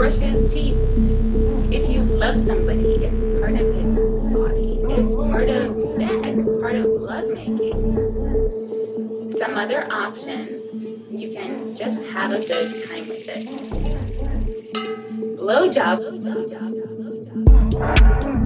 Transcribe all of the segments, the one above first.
brush his teeth. If you love somebody, it's part of his body. It's part of sex, part of lovemaking. Some other options, you can just have a good time with it. Blowjob. Blowjob.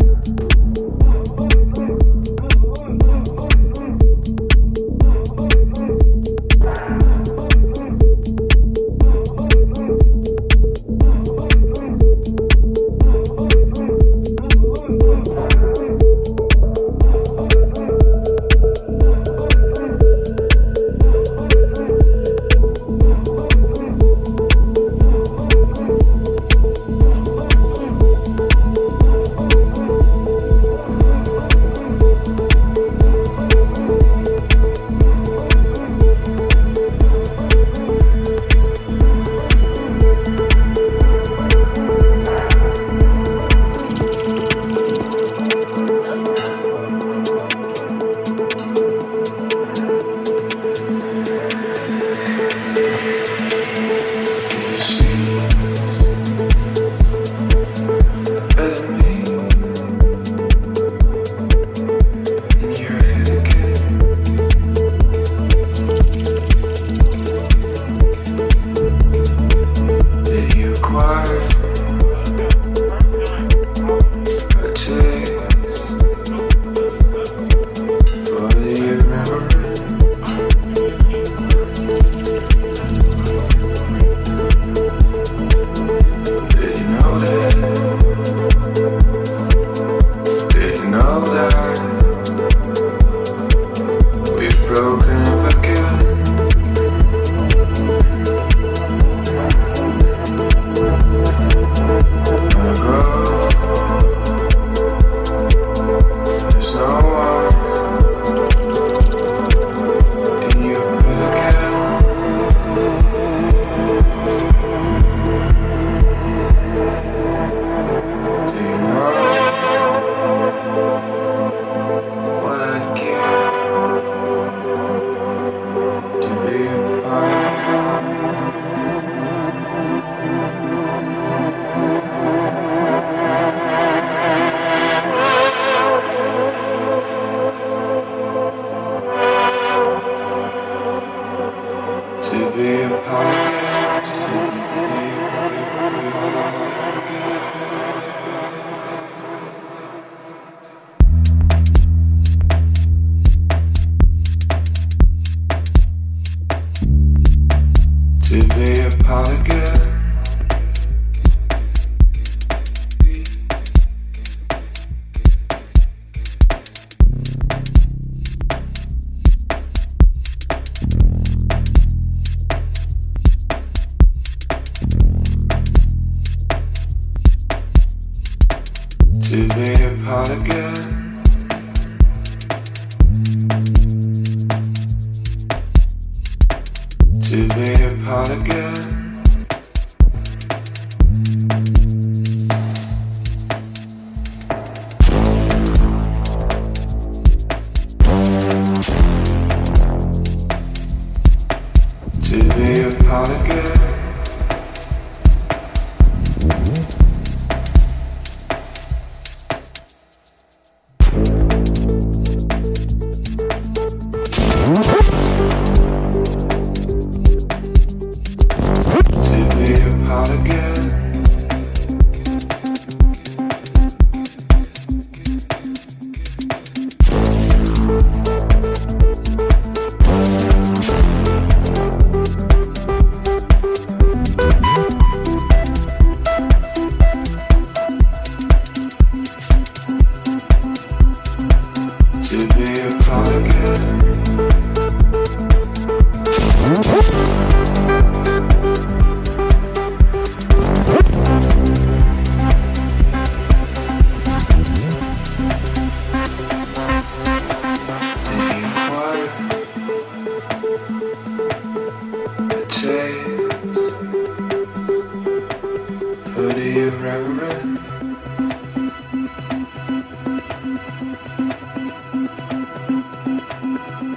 hoodie around it.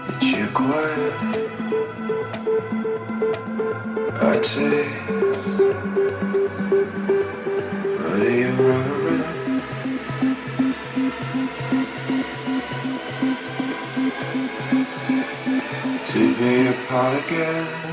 It's you quiet. I'd say. Hoodie around it. To be apart again.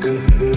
Good.